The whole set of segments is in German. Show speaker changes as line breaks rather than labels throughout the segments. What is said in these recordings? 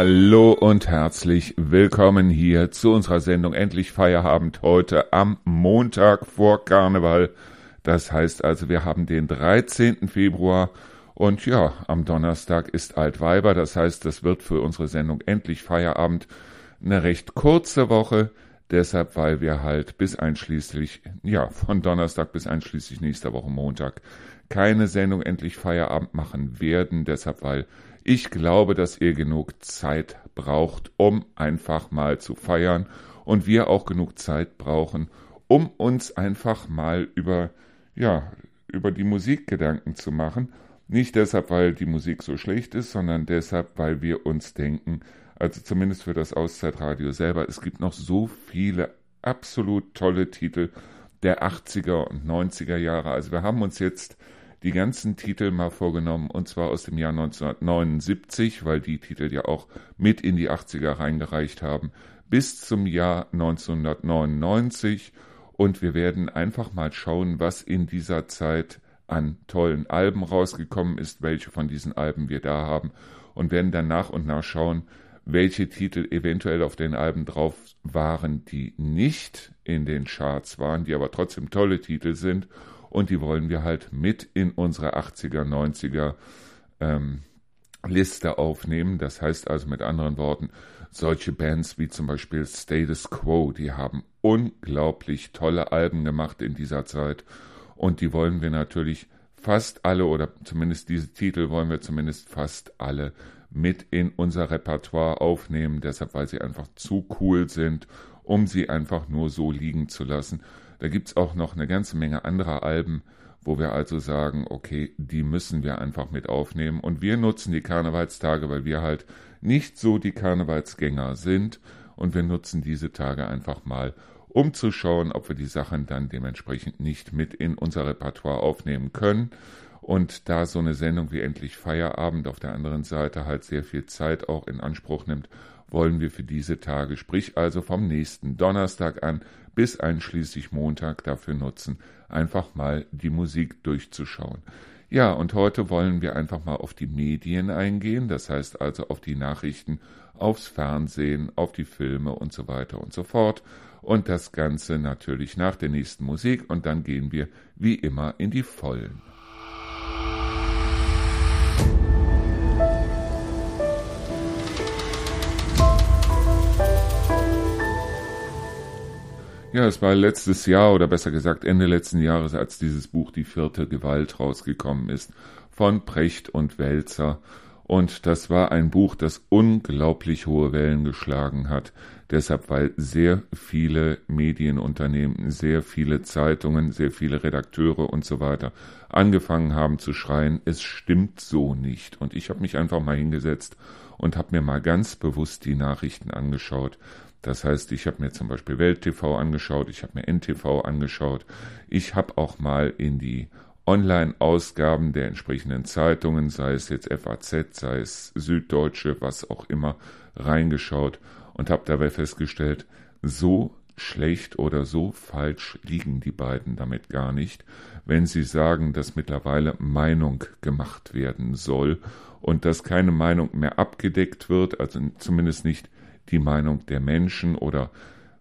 Hallo und herzlich willkommen hier zu unserer Sendung Endlich Feierabend heute am Montag vor Karneval. Das heißt also, wir haben den 13. Februar und ja, am Donnerstag ist Altweiber. Das heißt, das wird für unsere Sendung Endlich Feierabend eine recht kurze Woche. Deshalb, weil wir halt bis einschließlich, ja, von Donnerstag bis einschließlich nächster Woche Montag keine Sendung Endlich Feierabend machen werden. Deshalb, weil ich glaube, dass ihr genug Zeit braucht, um einfach mal zu feiern und wir auch genug Zeit brauchen, um uns einfach mal über, ja, über die Musik Gedanken zu machen. Nicht deshalb, weil die Musik so schlecht ist, sondern deshalb, weil wir uns denken, also zumindest für das Auszeitradio selber, es gibt noch so viele absolut tolle Titel der 80er und 90er Jahre. Also wir haben uns jetzt die ganzen Titel mal vorgenommen, und zwar aus dem Jahr 1979, weil die Titel ja auch mit in die 80er reingereicht haben, bis zum Jahr 1999. Und wir werden einfach mal schauen, was in dieser Zeit an tollen Alben rausgekommen ist, welche von diesen Alben wir da haben, und werden dann nach und nach schauen, welche Titel eventuell auf den Alben drauf waren, die nicht in den Charts waren, die aber trotzdem tolle Titel sind und die wollen wir halt mit in unsere 80er, 90er ähm, Liste aufnehmen. Das heißt also mit anderen Worten, solche Bands wie zum Beispiel Status Quo, die haben unglaublich tolle Alben gemacht in dieser Zeit und die wollen wir natürlich fast alle oder zumindest diese Titel wollen wir zumindest fast alle mit in unser Repertoire aufnehmen, deshalb weil sie einfach zu cool sind, um sie einfach nur so liegen zu lassen. Da gibt's auch noch eine ganze Menge anderer Alben, wo wir also sagen, okay, die müssen wir einfach mit aufnehmen. Und wir nutzen die Karnevalstage, weil wir halt nicht so die Karnevalsgänger sind. Und wir nutzen diese Tage einfach mal, um zu schauen, ob wir die Sachen dann dementsprechend nicht mit in unser Repertoire aufnehmen können. Und da so eine Sendung wie Endlich Feierabend auf der anderen Seite halt sehr viel Zeit auch in Anspruch nimmt, wollen wir für diese Tage, sprich also vom nächsten Donnerstag an bis einschließlich Montag dafür nutzen, einfach mal die Musik durchzuschauen. Ja, und heute wollen wir einfach mal auf die Medien eingehen, das heißt also auf die Nachrichten, aufs Fernsehen, auf die Filme und so weiter und so fort. Und das Ganze natürlich nach der nächsten Musik und dann gehen wir wie immer in die Vollen. Ja, es war letztes Jahr oder besser gesagt Ende letzten Jahres, als dieses Buch Die vierte Gewalt rausgekommen ist von Precht und Wälzer. Und das war ein Buch, das unglaublich hohe Wellen geschlagen hat. Deshalb, weil sehr viele Medienunternehmen, sehr viele Zeitungen, sehr viele Redakteure und so weiter angefangen haben zu schreien, es stimmt so nicht. Und ich habe mich einfach mal hingesetzt und habe mir mal ganz bewusst die Nachrichten angeschaut. Das heißt, ich habe mir zum Beispiel Welt TV angeschaut, ich habe mir NTV angeschaut, ich habe auch mal in die Online-Ausgaben der entsprechenden Zeitungen, sei es jetzt FAZ, sei es Süddeutsche, was auch immer, reingeschaut und habe dabei festgestellt, so schlecht oder so falsch liegen die beiden damit gar nicht, wenn sie sagen, dass mittlerweile Meinung gemacht werden soll und dass keine Meinung mehr abgedeckt wird, also zumindest nicht die Meinung der Menschen oder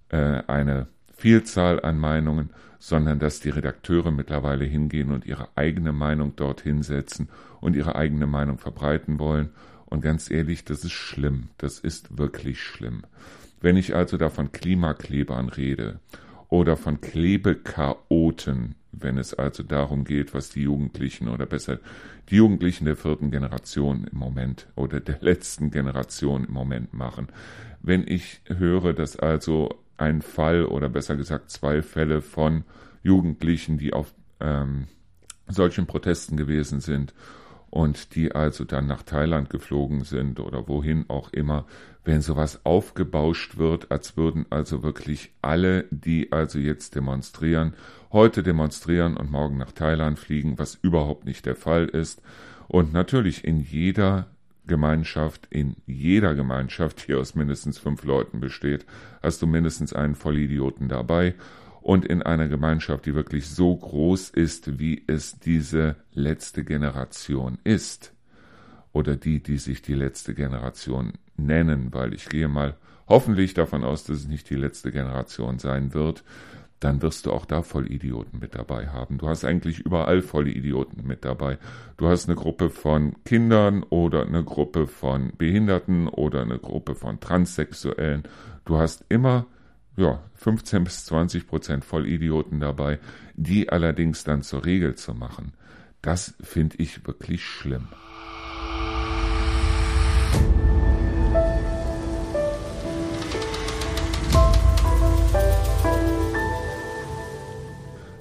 äh, eine Vielzahl an Meinungen, sondern dass die Redakteure mittlerweile hingehen und ihre eigene Meinung dorthin setzen und ihre eigene Meinung verbreiten wollen. Und ganz ehrlich, das ist schlimm. Das ist wirklich schlimm. Wenn ich also da von Klimaklebern rede oder von Klebechaoten, wenn es also darum geht, was die Jugendlichen oder besser die Jugendlichen der vierten Generation im Moment oder der letzten Generation im Moment machen. Wenn ich höre, dass also ein Fall oder besser gesagt zwei Fälle von Jugendlichen, die auf ähm, solchen Protesten gewesen sind und die also dann nach Thailand geflogen sind oder wohin auch immer, wenn sowas aufgebauscht wird, als würden also wirklich alle, die also jetzt demonstrieren, heute demonstrieren und morgen nach Thailand fliegen, was überhaupt nicht der Fall ist. Und natürlich in jeder Gemeinschaft, in jeder Gemeinschaft, die aus mindestens fünf Leuten besteht, hast du mindestens einen Vollidioten dabei. Und in einer Gemeinschaft, die wirklich so groß ist, wie es diese letzte Generation ist, oder die, die sich die letzte Generation nennen, weil ich gehe mal hoffentlich davon aus, dass es nicht die letzte Generation sein wird, dann wirst du auch da Vollidioten mit dabei haben. Du hast eigentlich überall Vollidioten mit dabei. Du hast eine Gruppe von Kindern oder eine Gruppe von Behinderten oder eine Gruppe von Transsexuellen. Du hast immer ja, 15 bis 20 Prozent Vollidioten dabei, die allerdings dann zur Regel zu machen. Das finde ich wirklich schlimm.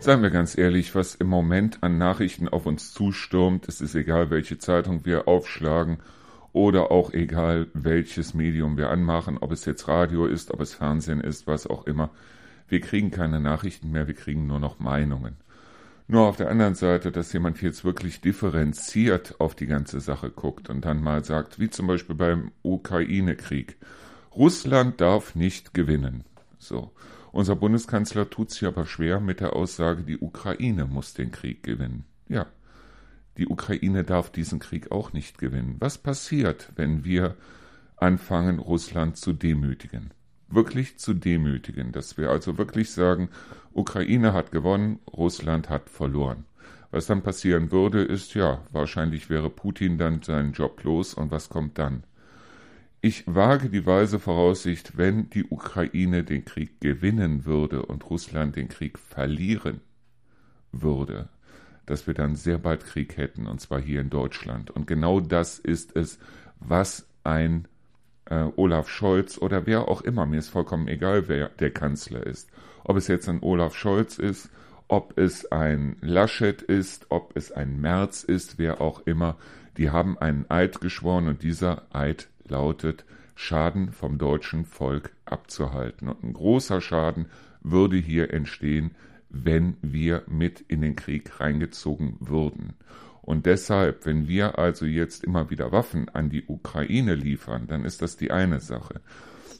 Seien wir ganz ehrlich, was im Moment an Nachrichten auf uns zustürmt, es ist egal, welche Zeitung wir aufschlagen oder auch egal, welches Medium wir anmachen, ob es jetzt Radio ist, ob es Fernsehen ist, was auch immer. Wir kriegen keine Nachrichten mehr, wir kriegen nur noch Meinungen. Nur auf der anderen Seite, dass jemand jetzt wirklich differenziert auf die ganze Sache guckt und dann mal sagt, wie zum Beispiel beim Ukraine-Krieg, Russland darf nicht gewinnen. So. Unser Bundeskanzler tut sich aber schwer mit der Aussage, die Ukraine muss den Krieg gewinnen. Ja, die Ukraine darf diesen Krieg auch nicht gewinnen. Was passiert, wenn wir anfangen, Russland zu demütigen? Wirklich zu demütigen, dass wir also wirklich sagen, Ukraine hat gewonnen, Russland hat verloren. Was dann passieren würde, ist ja, wahrscheinlich wäre Putin dann seinen Job los und was kommt dann? Ich wage die weise Voraussicht, wenn die Ukraine den Krieg gewinnen würde und Russland den Krieg verlieren würde, dass wir dann sehr bald Krieg hätten, und zwar hier in Deutschland. Und genau das ist es, was ein äh, Olaf Scholz oder wer auch immer, mir ist vollkommen egal, wer der Kanzler ist. Ob es jetzt ein Olaf Scholz ist, ob es ein Laschet ist, ob es ein Merz ist, wer auch immer, die haben einen Eid geschworen und dieser Eid lautet, Schaden vom deutschen Volk abzuhalten. Und ein großer Schaden würde hier entstehen, wenn wir mit in den Krieg reingezogen würden. Und deshalb, wenn wir also jetzt immer wieder Waffen an die Ukraine liefern, dann ist das die eine Sache.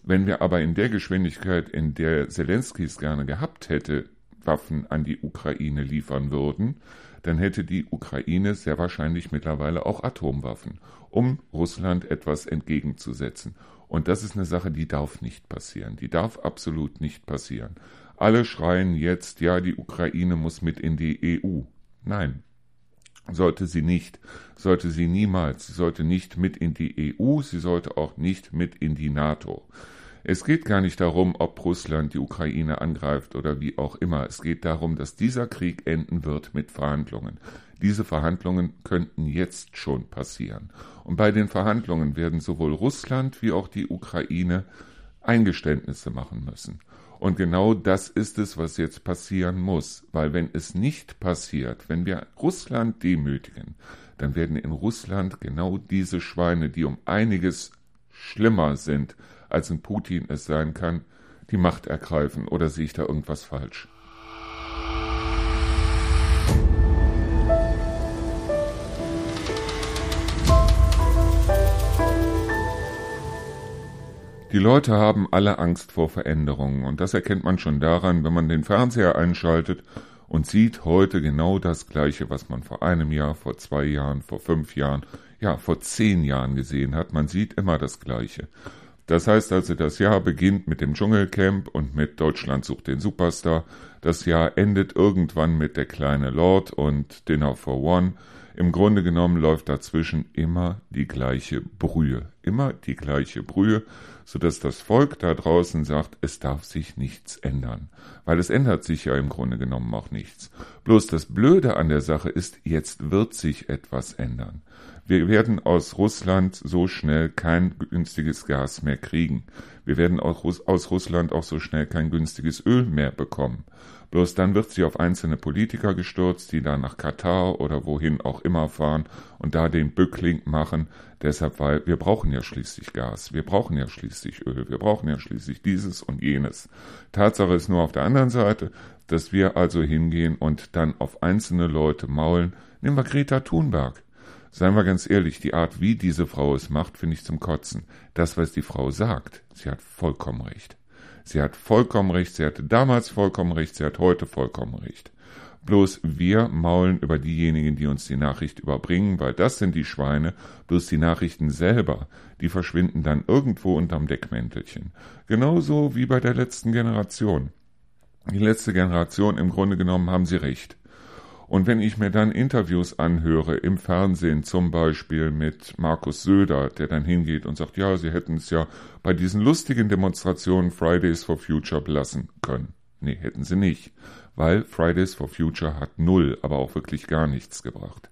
Wenn wir aber in der Geschwindigkeit, in der Zelensky es gerne gehabt hätte, Waffen an die Ukraine liefern würden, dann hätte die Ukraine sehr wahrscheinlich mittlerweile auch Atomwaffen, um Russland etwas entgegenzusetzen. Und das ist eine Sache, die darf nicht passieren. Die darf absolut nicht passieren. Alle schreien jetzt, ja, die Ukraine muss mit in die EU. Nein, sollte sie nicht, sollte sie niemals, sie sollte nicht mit in die EU, sie sollte auch nicht mit in die NATO. Es geht gar nicht darum, ob Russland die Ukraine angreift oder wie auch immer. Es geht darum, dass dieser Krieg enden wird mit Verhandlungen. Diese Verhandlungen könnten jetzt schon passieren. Und bei den Verhandlungen werden sowohl Russland wie auch die Ukraine Eingeständnisse machen müssen. Und genau das ist es, was jetzt passieren muss, weil wenn es nicht passiert, wenn wir Russland demütigen, dann werden in Russland genau diese Schweine, die um einiges schlimmer sind als ein Putin es sein kann, die Macht ergreifen. Oder sehe ich da irgendwas falsch? Die Leute haben alle Angst vor Veränderungen und das erkennt man schon daran, wenn man den Fernseher einschaltet und sieht heute genau das Gleiche, was man vor einem Jahr, vor zwei Jahren, vor fünf Jahren, ja, vor zehn Jahren gesehen hat. Man sieht immer das Gleiche. Das heißt also, das Jahr beginnt mit dem Dschungelcamp und mit Deutschland sucht den Superstar. Das Jahr endet irgendwann mit der kleine Lord und Dinner for One. Im Grunde genommen läuft dazwischen immer die gleiche Brühe. Immer die gleiche Brühe, sodass das Volk da draußen sagt, es darf sich nichts ändern. Weil es ändert sich ja im Grunde genommen auch nichts. Bloß das Blöde an der Sache ist, jetzt wird sich etwas ändern. Wir werden aus Russland so schnell kein günstiges Gas mehr kriegen. Wir werden aus Russland auch so schnell kein günstiges Öl mehr bekommen. Bloß dann wird sie auf einzelne Politiker gestürzt, die da nach Katar oder wohin auch immer fahren und da den Bückling machen. Deshalb, weil wir brauchen ja schließlich Gas, wir brauchen ja schließlich Öl, wir brauchen ja schließlich dieses und jenes. Tatsache ist nur auf der anderen Seite, dass wir also hingehen und dann auf einzelne Leute maulen. Nehmen wir Greta Thunberg. Seien wir ganz ehrlich, die Art, wie diese Frau es macht, finde ich zum Kotzen. Das, was die Frau sagt, sie hat vollkommen recht. Sie hat vollkommen recht, sie hatte damals vollkommen recht, sie hat heute vollkommen recht. Bloß wir maulen über diejenigen, die uns die Nachricht überbringen, weil das sind die Schweine, bloß die Nachrichten selber, die verschwinden dann irgendwo unterm Deckmäntelchen. Genauso wie bei der letzten Generation. Die letzte Generation, im Grunde genommen haben sie recht. Und wenn ich mir dann Interviews anhöre im Fernsehen, zum Beispiel mit Markus Söder, der dann hingeht und sagt, ja, sie hätten es ja bei diesen lustigen Demonstrationen Fridays for Future belassen können. Nee, hätten sie nicht, weil Fridays for Future hat null, aber auch wirklich gar nichts gebracht.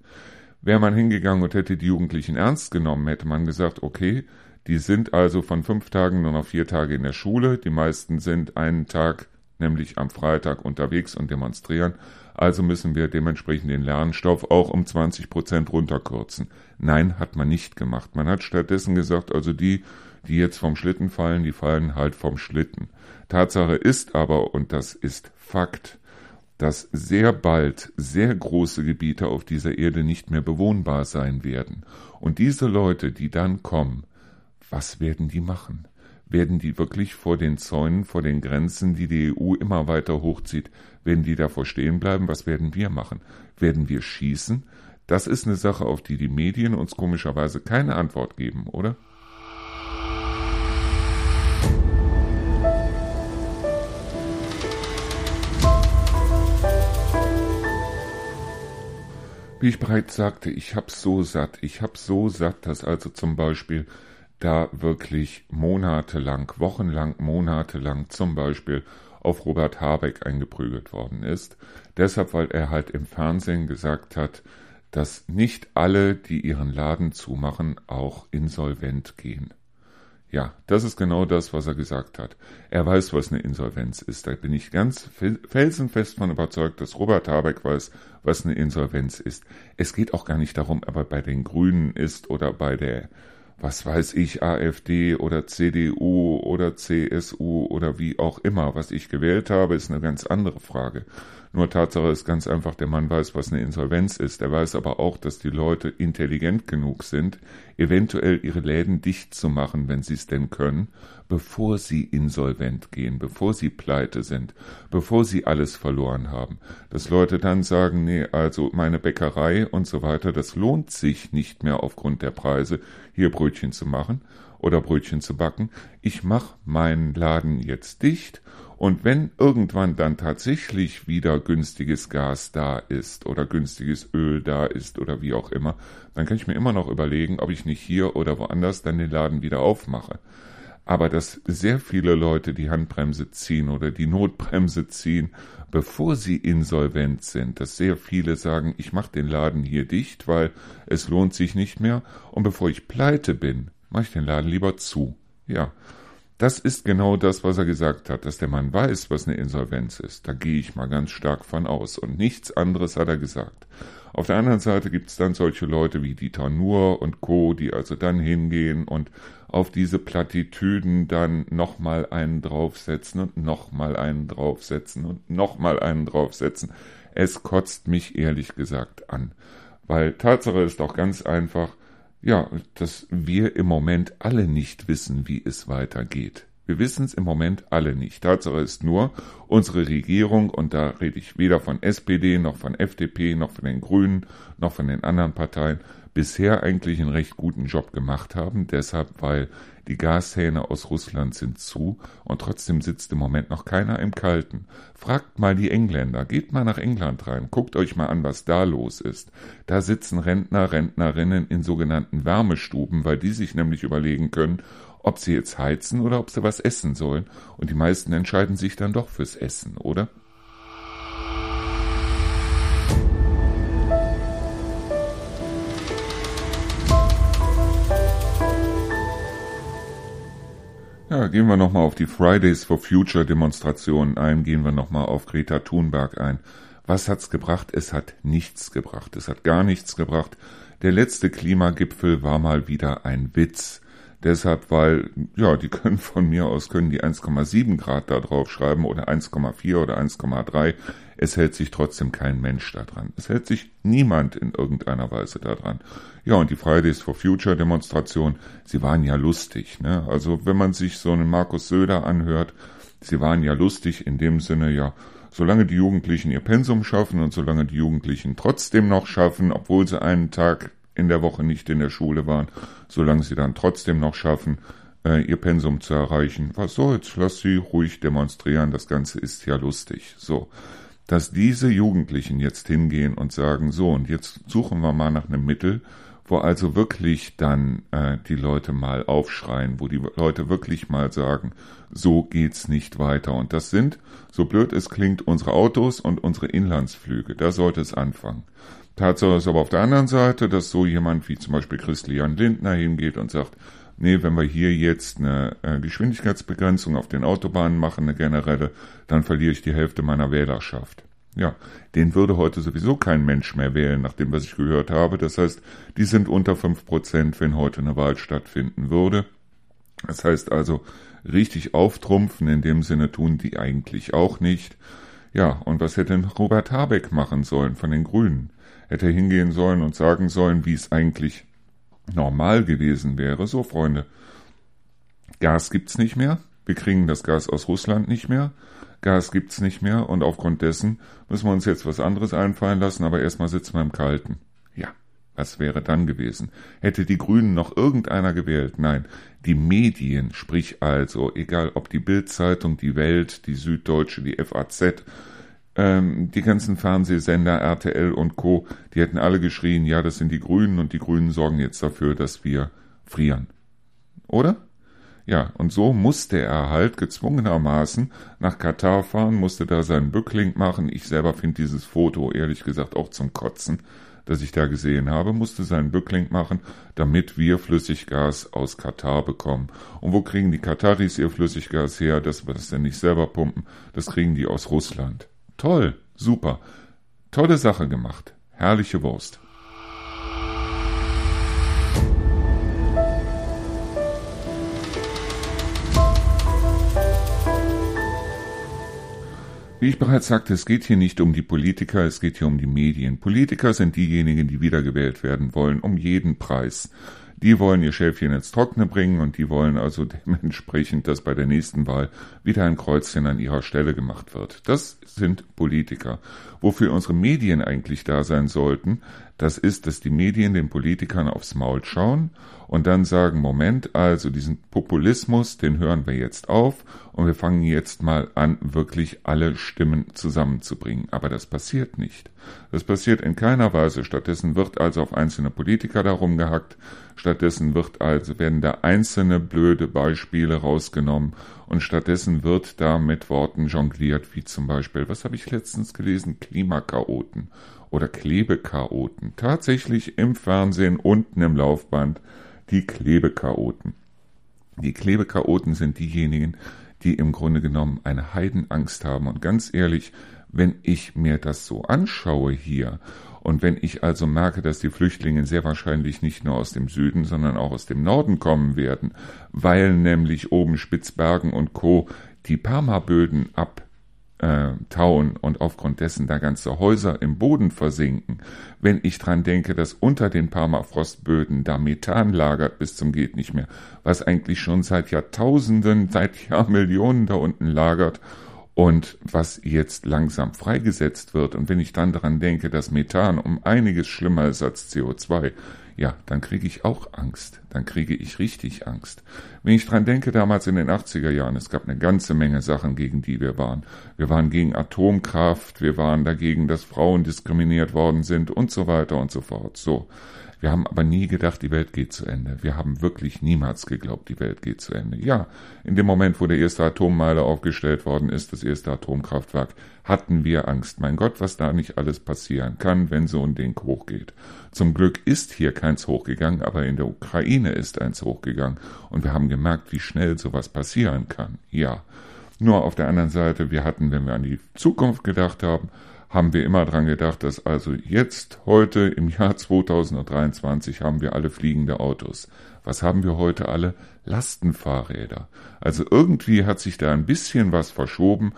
Wäre man hingegangen und hätte die Jugendlichen ernst genommen, hätte man gesagt, okay, die sind also von fünf Tagen nur noch vier Tage in der Schule, die meisten sind einen Tag, nämlich am Freitag, unterwegs und demonstrieren, also müssen wir dementsprechend den Lernstoff auch um 20 Prozent runterkürzen. Nein, hat man nicht gemacht. Man hat stattdessen gesagt, also die, die jetzt vom Schlitten fallen, die fallen halt vom Schlitten. Tatsache ist aber, und das ist Fakt, dass sehr bald sehr große Gebiete auf dieser Erde nicht mehr bewohnbar sein werden. Und diese Leute, die dann kommen, was werden die machen? Werden die wirklich vor den Zäunen, vor den Grenzen, die die EU immer weiter hochzieht, werden die davor stehen bleiben? Was werden wir machen? Werden wir schießen? Das ist eine Sache, auf die die Medien uns komischerweise keine Antwort geben, oder? Wie ich bereits sagte, ich hab's so satt. Ich hab's so satt, dass also zum Beispiel da wirklich monatelang, wochenlang, monatelang zum Beispiel auf Robert Habeck eingeprügelt worden ist. Deshalb, weil er halt im Fernsehen gesagt hat, dass nicht alle, die ihren Laden zumachen, auch insolvent gehen. Ja, das ist genau das, was er gesagt hat. Er weiß, was eine Insolvenz ist. Da bin ich ganz felsenfest von überzeugt, dass Robert Habeck weiß, was eine Insolvenz ist. Es geht auch gar nicht darum, ob er bei den Grünen ist oder bei der was weiß ich, AfD oder CDU oder CSU oder wie auch immer. Was ich gewählt habe, ist eine ganz andere Frage. Nur Tatsache ist ganz einfach, der Mann weiß, was eine Insolvenz ist. Er weiß aber auch, dass die Leute intelligent genug sind, eventuell ihre Läden dicht zu machen, wenn sie es denn können, bevor sie insolvent gehen, bevor sie pleite sind, bevor sie alles verloren haben. Dass Leute dann sagen, nee, also meine Bäckerei und so weiter, das lohnt sich nicht mehr aufgrund der Preise, hier Brötchen zu machen oder Brötchen zu backen. Ich mache meinen Laden jetzt dicht und wenn irgendwann dann tatsächlich wieder günstiges Gas da ist oder günstiges Öl da ist oder wie auch immer, dann kann ich mir immer noch überlegen, ob ich nicht hier oder woanders dann den Laden wieder aufmache. Aber dass sehr viele Leute die Handbremse ziehen oder die Notbremse ziehen, bevor sie insolvent sind, dass sehr viele sagen, ich mache den Laden hier dicht, weil es lohnt sich nicht mehr, und bevor ich pleite bin, mache ich den Laden lieber zu. Ja, das ist genau das, was er gesagt hat, dass der Mann weiß, was eine Insolvenz ist. Da gehe ich mal ganz stark von aus. Und nichts anderes hat er gesagt. Auf der anderen Seite gibt es dann solche Leute wie Dieter Nuhr und Co., die also dann hingehen und auf diese Plattitüden dann nochmal einen draufsetzen und nochmal einen draufsetzen und nochmal einen draufsetzen. Es kotzt mich ehrlich gesagt an. Weil Tatsache ist auch ganz einfach, ja, dass wir im Moment alle nicht wissen, wie es weitergeht. Wir wissen es im Moment alle nicht. Tatsache ist nur, unsere Regierung, und da rede ich weder von SPD noch von FDP noch von den Grünen noch von den anderen Parteien, bisher eigentlich einen recht guten Job gemacht haben. Deshalb, weil die Gashähne aus Russland sind zu und trotzdem sitzt im Moment noch keiner im Kalten. Fragt mal die Engländer, geht mal nach England rein, guckt euch mal an, was da los ist. Da sitzen Rentner, Rentnerinnen in sogenannten Wärmestuben, weil die sich nämlich überlegen können, ob sie jetzt heizen oder ob sie was essen sollen. Und die meisten entscheiden sich dann doch fürs Essen, oder? Ja, gehen wir nochmal auf die Fridays for Future Demonstrationen ein, gehen wir nochmal auf Greta Thunberg ein. Was hat's gebracht? Es hat nichts gebracht. Es hat gar nichts gebracht. Der letzte Klimagipfel war mal wieder ein Witz. Deshalb, weil, ja, die können von mir aus, können die 1,7 Grad da drauf schreiben oder 1,4 oder 1,3. Es hält sich trotzdem kein Mensch daran. Es hält sich niemand in irgendeiner Weise daran. Ja, und die Fridays for Future Demonstration, sie waren ja lustig, ne? Also, wenn man sich so einen Markus Söder anhört, Sie waren ja lustig in dem Sinne, ja, solange die Jugendlichen ihr Pensum schaffen und solange die Jugendlichen trotzdem noch schaffen, obwohl sie einen Tag in der Woche nicht in der Schule waren, solange sie dann trotzdem noch schaffen, äh, ihr Pensum zu erreichen. Was soll's? Lass sie ruhig demonstrieren, das Ganze ist ja lustig. So. Dass diese Jugendlichen jetzt hingehen und sagen, so, und jetzt suchen wir mal nach einem Mittel, wo also wirklich dann äh, die Leute mal aufschreien, wo die Leute wirklich mal sagen, so geht's nicht weiter. Und das sind, so blöd es klingt, unsere Autos und unsere Inlandsflüge. Da sollte es anfangen. Tatsache ist aber auf der anderen Seite, dass so jemand wie zum Beispiel Christian Lindner hingeht und sagt, nee, wenn wir hier jetzt eine äh, Geschwindigkeitsbegrenzung auf den Autobahnen machen, eine generelle, dann verliere ich die Hälfte meiner Wählerschaft. Ja, den würde heute sowieso kein Mensch mehr wählen, nach dem, was ich gehört habe. Das heißt, die sind unter fünf Prozent, wenn heute eine Wahl stattfinden würde. Das heißt also, richtig auftrumpfen in dem Sinne tun die eigentlich auch nicht. Ja, und was hätte denn Robert Habeck machen sollen von den Grünen? Hätte hingehen sollen und sagen sollen, wie es eigentlich normal gewesen wäre. So, Freunde, Gas gibt's nicht mehr. Wir kriegen das Gas aus Russland nicht mehr. Gas gibt's nicht mehr und aufgrund dessen müssen wir uns jetzt was anderes einfallen lassen, aber erstmal sitzen wir im Kalten. Ja, was wäre dann gewesen? Hätte die Grünen noch irgendeiner gewählt? Nein, die Medien, sprich also, egal ob die Bildzeitung, die Welt, die Süddeutsche, die FAZ, ähm, die ganzen Fernsehsender, RTL und Co., die hätten alle geschrien, ja, das sind die Grünen und die Grünen sorgen jetzt dafür, dass wir frieren. Oder? Ja, und so musste er halt gezwungenermaßen nach Katar fahren, musste da seinen Bückling machen. Ich selber finde dieses Foto ehrlich gesagt auch zum Kotzen, das ich da gesehen habe, musste seinen Bückling machen, damit wir Flüssiggas aus Katar bekommen. Und wo kriegen die Kataris ihr Flüssiggas her, dass wir das denn nicht selber pumpen? Das kriegen die aus Russland. Toll, super. Tolle Sache gemacht. Herrliche Wurst. Wie ich bereits sagte, es geht hier nicht um die Politiker, es geht hier um die Medien. Politiker sind diejenigen, die wiedergewählt werden wollen, um jeden Preis. Die wollen ihr Schäfchen ins Trockene bringen und die wollen also dementsprechend, dass bei der nächsten Wahl wieder ein Kreuzchen an ihrer Stelle gemacht wird. Das sind Politiker. Wofür unsere Medien eigentlich da sein sollten, das ist, dass die Medien den Politikern aufs Maul schauen und dann sagen, Moment, also diesen Populismus, den hören wir jetzt auf und wir fangen jetzt mal an, wirklich alle Stimmen zusammenzubringen. Aber das passiert nicht. Das passiert in keiner Weise. Stattdessen wird also auf einzelne Politiker darum gehackt. Stattdessen wird also, werden da einzelne blöde Beispiele rausgenommen und stattdessen wird da mit Worten jongliert, wie zum Beispiel, was habe ich letztens gelesen? Klimakaoten oder Klebekaoten. Tatsächlich im Fernsehen unten im Laufband die Klebekaoten. Die Klebekaoten sind diejenigen, die im Grunde genommen eine Heidenangst haben. Und ganz ehrlich, wenn ich mir das so anschaue hier und wenn ich also merke, dass die Flüchtlinge sehr wahrscheinlich nicht nur aus dem Süden, sondern auch aus dem Norden kommen werden, weil nämlich oben Spitzbergen und Co. die Permaböden ab äh, und aufgrund dessen da ganze Häuser im Boden versinken, wenn ich dran denke, dass unter den Permafrostböden da Methan lagert bis zum geht nicht mehr, was eigentlich schon seit Jahrtausenden, seit Jahrmillionen da unten lagert und was jetzt langsam freigesetzt wird. Und wenn ich dann daran denke, dass Methan um einiges schlimmer ist als CO2, ja, dann kriege ich auch Angst. Dann kriege ich richtig Angst. Wenn ich dran denke, damals in den 80er Jahren, es gab eine ganze Menge Sachen, gegen die wir waren. Wir waren gegen Atomkraft, wir waren dagegen, dass Frauen diskriminiert worden sind und so weiter und so fort. So. Wir haben aber nie gedacht, die Welt geht zu Ende. Wir haben wirklich niemals geglaubt, die Welt geht zu Ende. Ja, in dem Moment, wo der erste Atommeiler aufgestellt worden ist, das erste Atomkraftwerk, hatten wir Angst. Mein Gott, was da nicht alles passieren kann, wenn so ein Ding hochgeht. Zum Glück ist hier keins hochgegangen, aber in der Ukraine ist eins hochgegangen. Und wir haben gemerkt, wie schnell sowas passieren kann. Ja. Nur auf der anderen Seite, wir hatten, wenn wir an die Zukunft gedacht haben, haben wir immer dran gedacht, dass also jetzt, heute im Jahr 2023 haben wir alle fliegende Autos. Was haben wir heute alle? Lastenfahrräder. Also irgendwie hat sich da ein bisschen was verschoben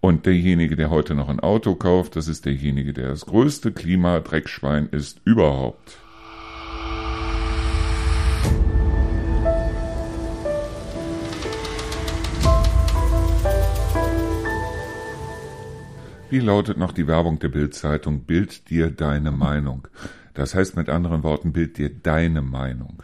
und derjenige, der heute noch ein Auto kauft, das ist derjenige, der das größte Klimadreckschwein ist überhaupt. Wie lautet noch die Werbung der Bildzeitung? Bild dir deine Meinung. Das heißt mit anderen Worten, bild dir deine Meinung.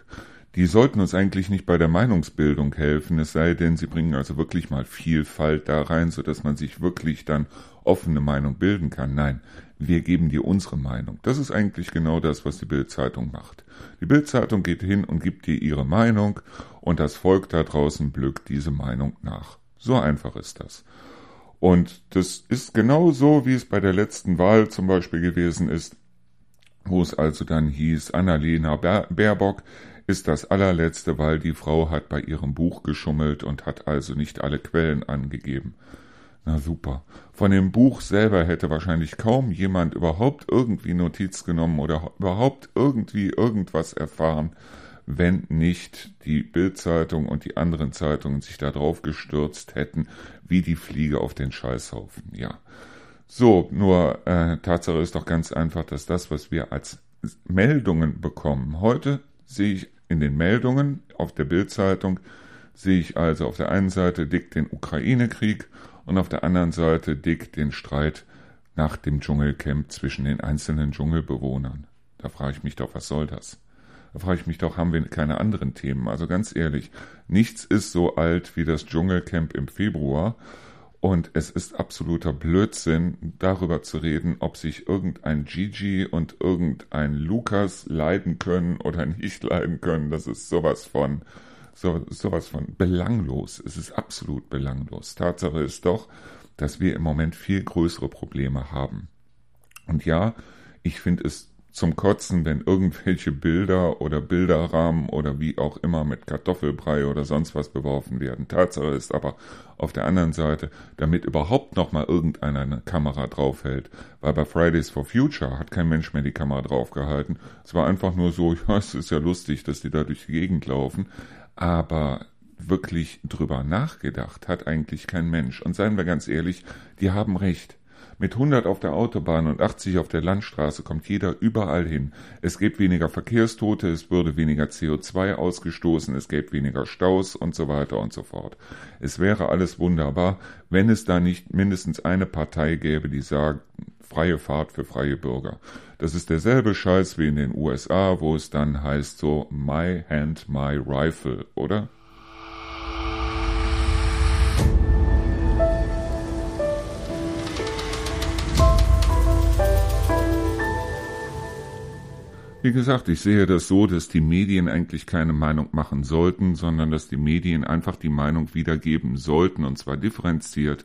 Die sollten uns eigentlich nicht bei der Meinungsbildung helfen, es sei denn, sie bringen also wirklich mal Vielfalt da rein, so dass man sich wirklich dann offene Meinung bilden kann. Nein, wir geben dir unsere Meinung. Das ist eigentlich genau das, was die Bildzeitung macht. Die Bildzeitung geht hin und gibt dir ihre Meinung und das Volk da draußen blückt diese Meinung nach. So einfach ist das. Und das ist genau so, wie es bei der letzten Wahl zum Beispiel gewesen ist, wo es also dann hieß, Annalena Baerbock ist das allerletzte, weil die Frau hat bei ihrem Buch geschummelt und hat also nicht alle Quellen angegeben. Na super. Von dem Buch selber hätte wahrscheinlich kaum jemand überhaupt irgendwie Notiz genommen oder überhaupt irgendwie irgendwas erfahren, wenn nicht die Bildzeitung und die anderen Zeitungen sich da drauf gestürzt hätten, wie die Fliege auf den Scheißhaufen. Ja. So, nur äh, Tatsache ist doch ganz einfach, dass das, was wir als Meldungen bekommen, heute sehe ich in den Meldungen auf der Bildzeitung, sehe ich also auf der einen Seite dick den Ukraine-Krieg und auf der anderen Seite dick den Streit nach dem Dschungelcamp zwischen den einzelnen Dschungelbewohnern. Da frage ich mich doch, was soll das? Da frage ich mich doch, haben wir keine anderen Themen? Also ganz ehrlich, nichts ist so alt wie das Dschungelcamp im Februar und es ist absoluter Blödsinn, darüber zu reden, ob sich irgendein Gigi und irgendein Lukas leiden können oder nicht leiden können. Das ist sowas von, so, sowas von belanglos. Es ist absolut belanglos. Tatsache ist doch, dass wir im Moment viel größere Probleme haben. Und ja, ich finde es zum Kotzen, wenn irgendwelche Bilder oder Bilderrahmen oder wie auch immer mit Kartoffelbrei oder sonst was beworfen werden. Tatsache ist aber auf der anderen Seite, damit überhaupt noch mal irgendeiner eine Kamera draufhält, weil bei Fridays for Future hat kein Mensch mehr die Kamera draufgehalten. Es war einfach nur so, ja, es ist ja lustig, dass die da durch die Gegend laufen, aber wirklich drüber nachgedacht hat eigentlich kein Mensch. Und seien wir ganz ehrlich, die haben recht. Mit 100 auf der Autobahn und 80 auf der Landstraße kommt jeder überall hin. Es gibt weniger Verkehrstote, es würde weniger CO2 ausgestoßen, es gäbe weniger Staus und so weiter und so fort. Es wäre alles wunderbar, wenn es da nicht mindestens eine Partei gäbe, die sagt, freie Fahrt für freie Bürger. Das ist derselbe Scheiß wie in den USA, wo es dann heißt so My Hand, My Rifle, oder? Wie gesagt, ich sehe das so, dass die Medien eigentlich keine Meinung machen sollten, sondern dass die Medien einfach die Meinung wiedergeben sollten, und zwar differenziert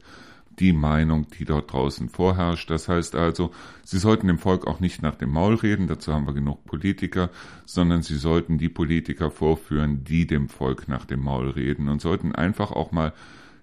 die Meinung, die dort draußen vorherrscht. Das heißt also, sie sollten dem Volk auch nicht nach dem Maul reden, dazu haben wir genug Politiker, sondern sie sollten die Politiker vorführen, die dem Volk nach dem Maul reden und sollten einfach auch mal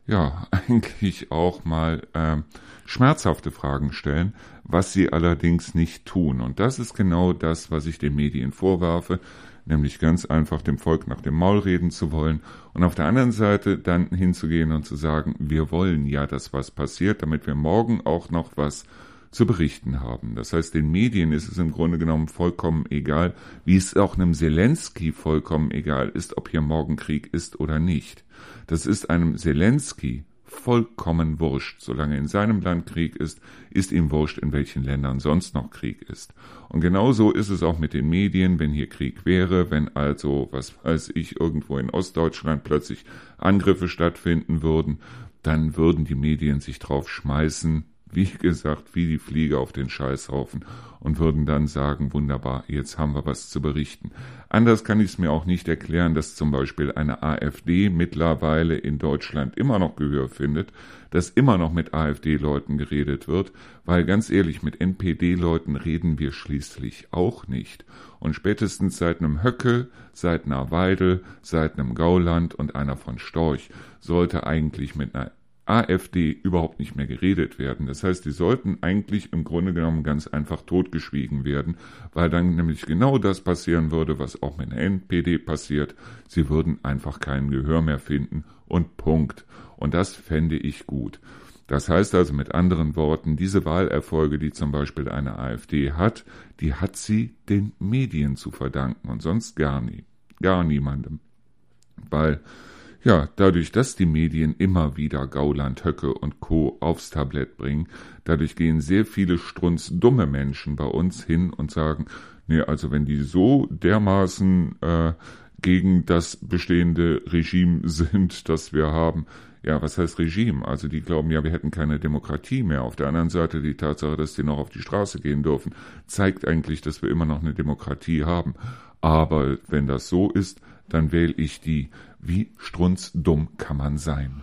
ja, eigentlich auch mal äh, schmerzhafte Fragen stellen, was sie allerdings nicht tun. Und das ist genau das, was ich den Medien vorwerfe, nämlich ganz einfach dem Volk nach dem Maul reden zu wollen und auf der anderen Seite dann hinzugehen und zu sagen, wir wollen ja, dass was passiert, damit wir morgen auch noch was zu berichten haben. Das heißt, den Medien ist es im Grunde genommen vollkommen egal, wie es auch einem Zelensky vollkommen egal ist, ob hier morgen Krieg ist oder nicht. Das ist einem Zelensky vollkommen wurscht. Solange in seinem Land Krieg ist, ist ihm wurscht, in welchen Ländern sonst noch Krieg ist. Und genauso ist es auch mit den Medien, wenn hier Krieg wäre, wenn also, was weiß ich, irgendwo in Ostdeutschland plötzlich Angriffe stattfinden würden, dann würden die Medien sich drauf schmeißen, wie gesagt, wie die Fliege auf den Scheißhaufen und würden dann sagen, wunderbar, jetzt haben wir was zu berichten. Anders kann ich es mir auch nicht erklären, dass zum Beispiel eine AfD mittlerweile in Deutschland immer noch Gehör findet, dass immer noch mit AfD-Leuten geredet wird, weil ganz ehrlich, mit NPD-Leuten reden wir schließlich auch nicht. Und spätestens seit einem Höcke, seit einer Weidel, seit einem Gauland und einer von Storch sollte eigentlich mit einer AfD überhaupt nicht mehr geredet werden. Das heißt, die sollten eigentlich im Grunde genommen ganz einfach totgeschwiegen werden, weil dann nämlich genau das passieren würde, was auch mit der NPD passiert. Sie würden einfach kein Gehör mehr finden und Punkt. Und das fände ich gut. Das heißt also mit anderen Worten, diese Wahlerfolge, die zum Beispiel eine AfD hat, die hat sie den Medien zu verdanken und sonst gar nie, gar niemandem. Weil Ja, dadurch, dass die Medien immer wieder Gauland, Höcke und Co. aufs Tablett bringen, dadurch gehen sehr viele strunzdumme Menschen bei uns hin und sagen, nee, also wenn die so dermaßen äh, gegen das bestehende Regime sind, das wir haben, ja, was heißt Regime? Also die glauben ja, wir hätten keine Demokratie mehr. Auf der anderen Seite die Tatsache, dass die noch auf die Straße gehen dürfen, zeigt eigentlich, dass wir immer noch eine Demokratie haben. Aber wenn das so ist, dann wähle ich die. Wie strunzdumm kann man sein?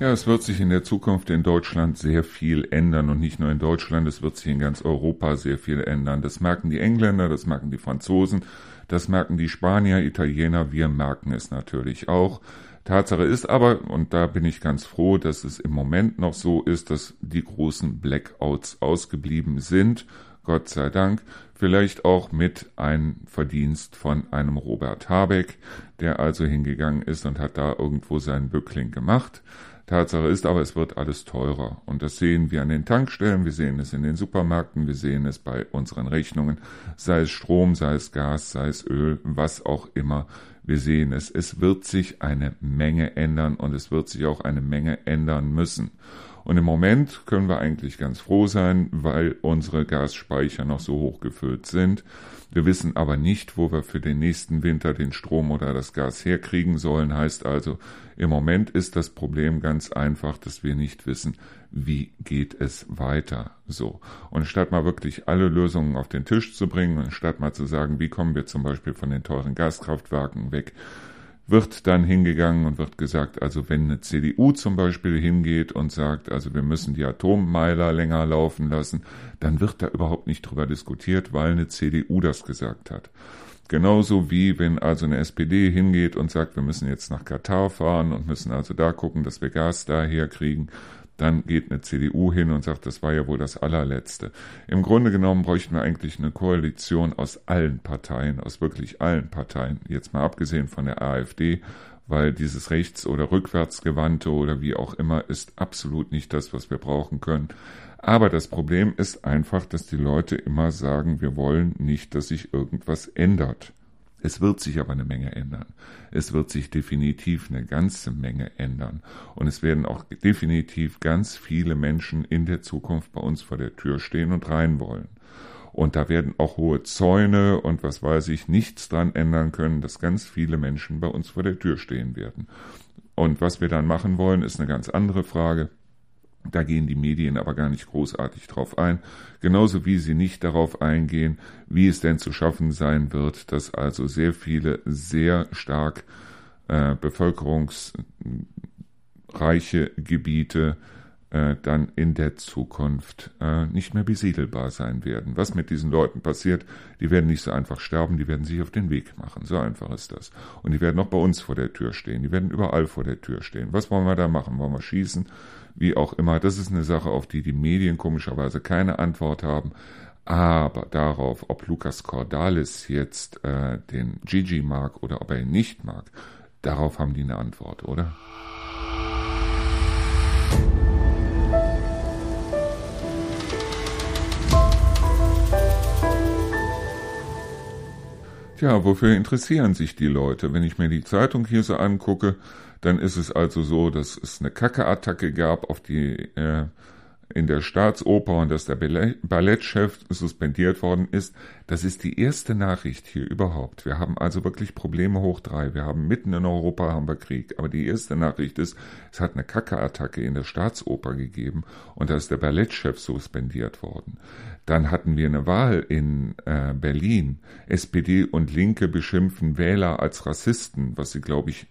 Ja, es wird sich in der Zukunft in Deutschland sehr viel ändern und nicht nur in Deutschland, es wird sich in ganz Europa sehr viel ändern. Das merken die Engländer, das merken die Franzosen, das merken die Spanier, Italiener, wir merken es natürlich auch. Tatsache ist aber, und da bin ich ganz froh, dass es im Moment noch so ist, dass die großen Blackouts ausgeblieben sind. Gott sei Dank. Vielleicht auch mit einem Verdienst von einem Robert Habeck, der also hingegangen ist und hat da irgendwo seinen Bückling gemacht. Tatsache ist aber, es wird alles teurer. Und das sehen wir an den Tankstellen, wir sehen es in den Supermärkten, wir sehen es bei unseren Rechnungen, sei es Strom, sei es Gas, sei es Öl, was auch immer. Wir sehen es. Es wird sich eine Menge ändern und es wird sich auch eine Menge ändern müssen. Und im Moment können wir eigentlich ganz froh sein, weil unsere Gasspeicher noch so hoch gefüllt sind. Wir wissen aber nicht, wo wir für den nächsten Winter den Strom oder das Gas herkriegen sollen. Heißt also, im Moment ist das Problem ganz einfach, dass wir nicht wissen, wie geht es weiter. So. Und statt mal wirklich alle Lösungen auf den Tisch zu bringen, statt mal zu sagen, wie kommen wir zum Beispiel von den teuren Gaskraftwerken weg, wird dann hingegangen und wird gesagt, also wenn eine CDU zum Beispiel hingeht und sagt, also wir müssen die Atommeiler länger laufen lassen, dann wird da überhaupt nicht drüber diskutiert, weil eine CDU das gesagt hat. Genauso wie wenn also eine SPD hingeht und sagt, wir müssen jetzt nach Katar fahren und müssen also da gucken, dass wir Gas daher kriegen, dann geht eine CDU hin und sagt, das war ja wohl das allerletzte. Im Grunde genommen bräuchten wir eigentlich eine Koalition aus allen Parteien, aus wirklich allen Parteien, jetzt mal abgesehen von der AfD, weil dieses rechts- oder rückwärtsgewandte oder wie auch immer ist absolut nicht das, was wir brauchen können. Aber das Problem ist einfach, dass die Leute immer sagen, wir wollen nicht, dass sich irgendwas ändert. Es wird sich aber eine Menge ändern. Es wird sich definitiv eine ganze Menge ändern. Und es werden auch definitiv ganz viele Menschen in der Zukunft bei uns vor der Tür stehen und rein wollen. Und da werden auch hohe Zäune und was weiß ich nichts dran ändern können, dass ganz viele Menschen bei uns vor der Tür stehen werden. Und was wir dann machen wollen, ist eine ganz andere Frage. Da gehen die Medien aber gar nicht großartig drauf ein, genauso wie sie nicht darauf eingehen, wie es denn zu schaffen sein wird, dass also sehr viele sehr stark äh, bevölkerungsreiche Gebiete äh, dann in der Zukunft äh, nicht mehr besiedelbar sein werden. Was mit diesen Leuten passiert, die werden nicht so einfach sterben, die werden sich auf den Weg machen. So einfach ist das. Und die werden auch bei uns vor der Tür stehen, die werden überall vor der Tür stehen. Was wollen wir da machen? Wollen wir schießen? wie auch immer. Das ist eine Sache, auf die die Medien komischerweise keine Antwort haben. Aber darauf, ob Lukas Cordalis jetzt äh, den Gigi mag oder ob er ihn nicht mag, darauf haben die eine Antwort, oder? Tja, wofür interessieren sich die Leute? Wenn ich mir die Zeitung hier so angucke, dann ist es also so, dass es eine Kacke-Attacke gab auf die äh, in der Staatsoper und dass der Ballettchef suspendiert worden ist. Das ist die erste Nachricht hier überhaupt. Wir haben also wirklich Probleme hoch drei. Wir haben mitten in Europa haben wir Krieg. Aber die erste Nachricht ist, es hat eine Kacke-Attacke in der Staatsoper gegeben und da ist der Ballettchef suspendiert worden. Dann hatten wir eine Wahl in äh, Berlin. SPD und Linke beschimpfen Wähler als Rassisten, was sie, glaube ich,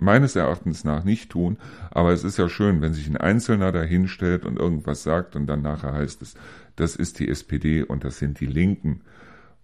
meines Erachtens nach nicht tun, aber es ist ja schön, wenn sich ein Einzelner dahinstellt und irgendwas sagt und dann nachher heißt es, das ist die SPD und das sind die Linken,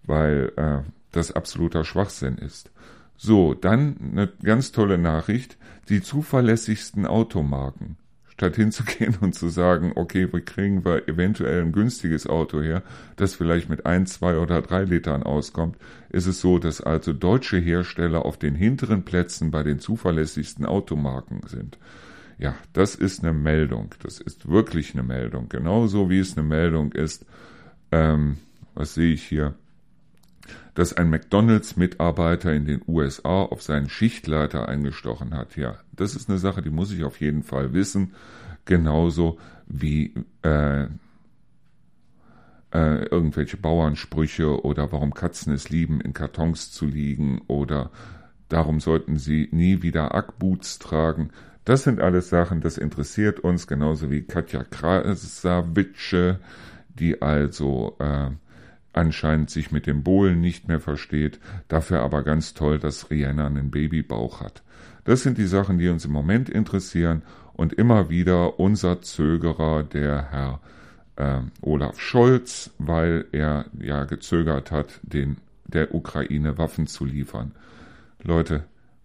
weil äh, das absoluter Schwachsinn ist. So, dann eine ganz tolle Nachricht, die zuverlässigsten Automarken statt hinzugehen und zu sagen, okay, wie kriegen wir eventuell ein günstiges Auto her, das vielleicht mit ein, zwei oder drei Litern auskommt, ist es so, dass also deutsche Hersteller auf den hinteren Plätzen bei den zuverlässigsten Automarken sind. Ja, das ist eine Meldung. Das ist wirklich eine Meldung. Genauso wie es eine Meldung ist, ähm, was sehe ich hier? Dass ein McDonalds-Mitarbeiter in den USA auf seinen Schichtleiter eingestochen hat. Ja, das ist eine Sache, die muss ich auf jeden Fall wissen. Genauso wie äh, äh, irgendwelche Bauernsprüche oder warum Katzen es lieben, in Kartons zu liegen oder darum sollten sie nie wieder Ackboots tragen. Das sind alles Sachen, das interessiert uns, genauso wie Katja Krasavitsche, die also äh, anscheinend sich mit dem Bohlen nicht mehr versteht, dafür aber ganz toll, dass Rihanna einen Babybauch hat. Das sind die Sachen, die uns im Moment interessieren und immer wieder unser Zögerer, der Herr äh, Olaf Scholz, weil er ja gezögert hat, den der Ukraine Waffen zu liefern. Leute,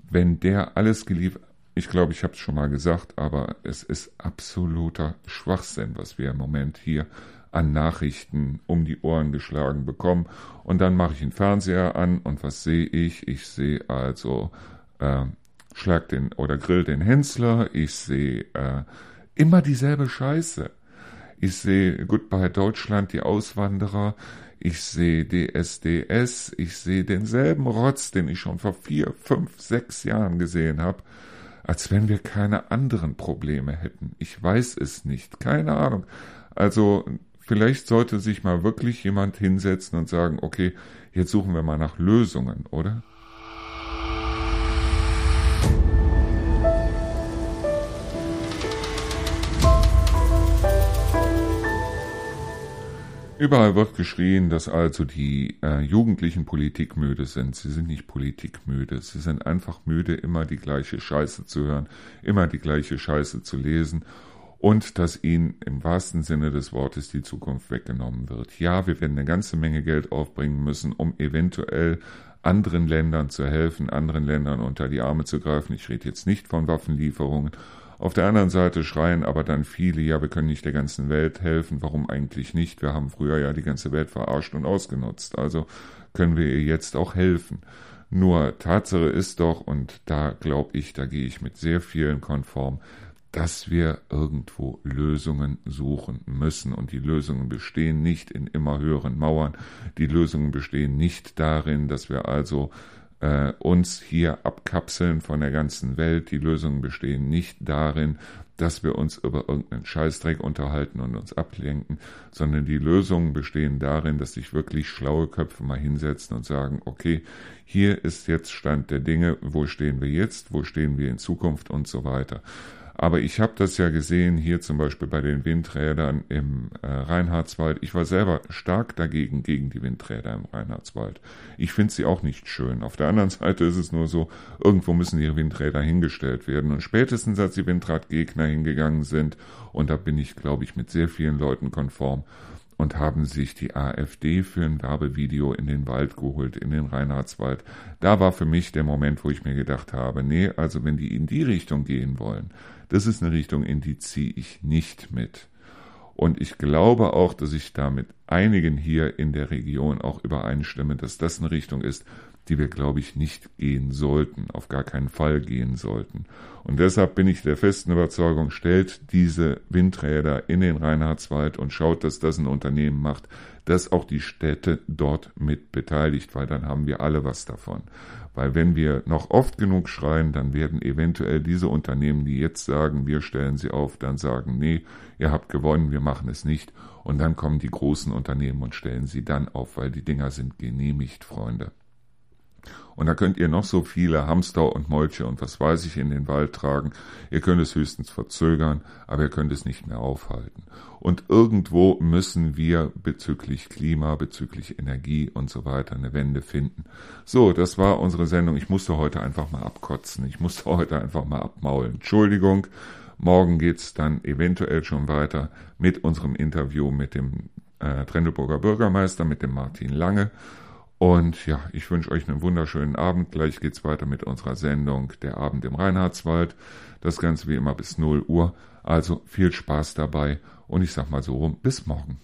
wenn der alles geliefert, ich glaube, ich habe es schon mal gesagt, aber es ist absoluter Schwachsinn, was wir im Moment hier an Nachrichten um die Ohren geschlagen bekommen. Und dann mache ich den Fernseher an und was sehe ich? Ich sehe also äh, Schlag den oder Grill den Hensler, ich sehe äh, immer dieselbe Scheiße. Ich sehe Goodbye Deutschland, die Auswanderer, ich sehe DSDS, ich sehe denselben Rotz, den ich schon vor vier, fünf, sechs Jahren gesehen habe, als wenn wir keine anderen Probleme hätten. Ich weiß es nicht, keine Ahnung. Also Vielleicht sollte sich mal wirklich jemand hinsetzen und sagen, okay, jetzt suchen wir mal nach Lösungen, oder? Überall wird geschrien, dass also die äh, Jugendlichen politikmüde sind. Sie sind nicht politikmüde. Sie sind einfach müde, immer die gleiche Scheiße zu hören, immer die gleiche Scheiße zu lesen und dass ihnen im wahrsten Sinne des Wortes die Zukunft weggenommen wird. Ja, wir werden eine ganze Menge Geld aufbringen müssen, um eventuell anderen Ländern zu helfen, anderen Ländern unter die Arme zu greifen. Ich rede jetzt nicht von Waffenlieferungen. Auf der anderen Seite schreien aber dann viele, ja, wir können nicht der ganzen Welt helfen. Warum eigentlich nicht? Wir haben früher ja die ganze Welt verarscht und ausgenutzt. Also können wir ihr jetzt auch helfen. Nur Tatsache ist doch, und da glaube ich, da gehe ich mit sehr vielen konform, dass wir irgendwo Lösungen suchen müssen. Und die Lösungen bestehen nicht in immer höheren Mauern. Die Lösungen bestehen nicht darin, dass wir also äh, uns hier abkapseln von der ganzen Welt. Die Lösungen bestehen nicht darin, dass wir uns über irgendeinen Scheißdreck unterhalten und uns ablenken, sondern die Lösungen bestehen darin, dass sich wirklich schlaue Köpfe mal hinsetzen und sagen, okay, hier ist jetzt Stand der Dinge, wo stehen wir jetzt, wo stehen wir in Zukunft und so weiter. Aber ich habe das ja gesehen, hier zum Beispiel bei den Windrädern im äh, Reinhardswald. Ich war selber stark dagegen, gegen die Windräder im Reinhardswald. Ich finde sie auch nicht schön. Auf der anderen Seite ist es nur so, irgendwo müssen ihre Windräder hingestellt werden. Und spätestens als die Windradgegner hingegangen sind, und da bin ich, glaube ich, mit sehr vielen Leuten konform, und haben sich die AfD für ein Werbevideo in den Wald geholt, in den Reinhardswald. Da war für mich der Moment, wo ich mir gedacht habe, nee, also wenn die in die Richtung gehen wollen, das ist eine Richtung, in die ziehe ich nicht mit. Und ich glaube auch, dass ich da mit einigen hier in der Region auch übereinstimme, dass das eine Richtung ist, die wir, glaube ich, nicht gehen sollten, auf gar keinen Fall gehen sollten. Und deshalb bin ich der festen Überzeugung, stellt diese Windräder in den Reinhardswald und schaut, dass das ein Unternehmen macht, das auch die Städte dort mit beteiligt, weil dann haben wir alle was davon. Weil wenn wir noch oft genug schreien, dann werden eventuell diese Unternehmen, die jetzt sagen, wir stellen sie auf, dann sagen, nee, ihr habt gewonnen, wir machen es nicht. Und dann kommen die großen Unternehmen und stellen sie dann auf, weil die Dinger sind genehmigt, Freunde. Und da könnt ihr noch so viele Hamster und Molche und was weiß ich in den Wald tragen. Ihr könnt es höchstens verzögern, aber ihr könnt es nicht mehr aufhalten. Und irgendwo müssen wir bezüglich Klima, bezüglich Energie und so weiter eine Wende finden. So, das war unsere Sendung. Ich musste heute einfach mal abkotzen. Ich musste heute einfach mal abmaulen. Entschuldigung. Morgen geht's dann eventuell schon weiter mit unserem Interview mit dem äh, Trendelburger Bürgermeister, mit dem Martin Lange. Und ja, ich wünsche euch einen wunderschönen Abend. Gleich geht's weiter mit unserer Sendung Der Abend im Reinhardswald. Das Ganze wie immer bis 0 Uhr. Also viel Spaß dabei und ich sag mal so rum, bis morgen.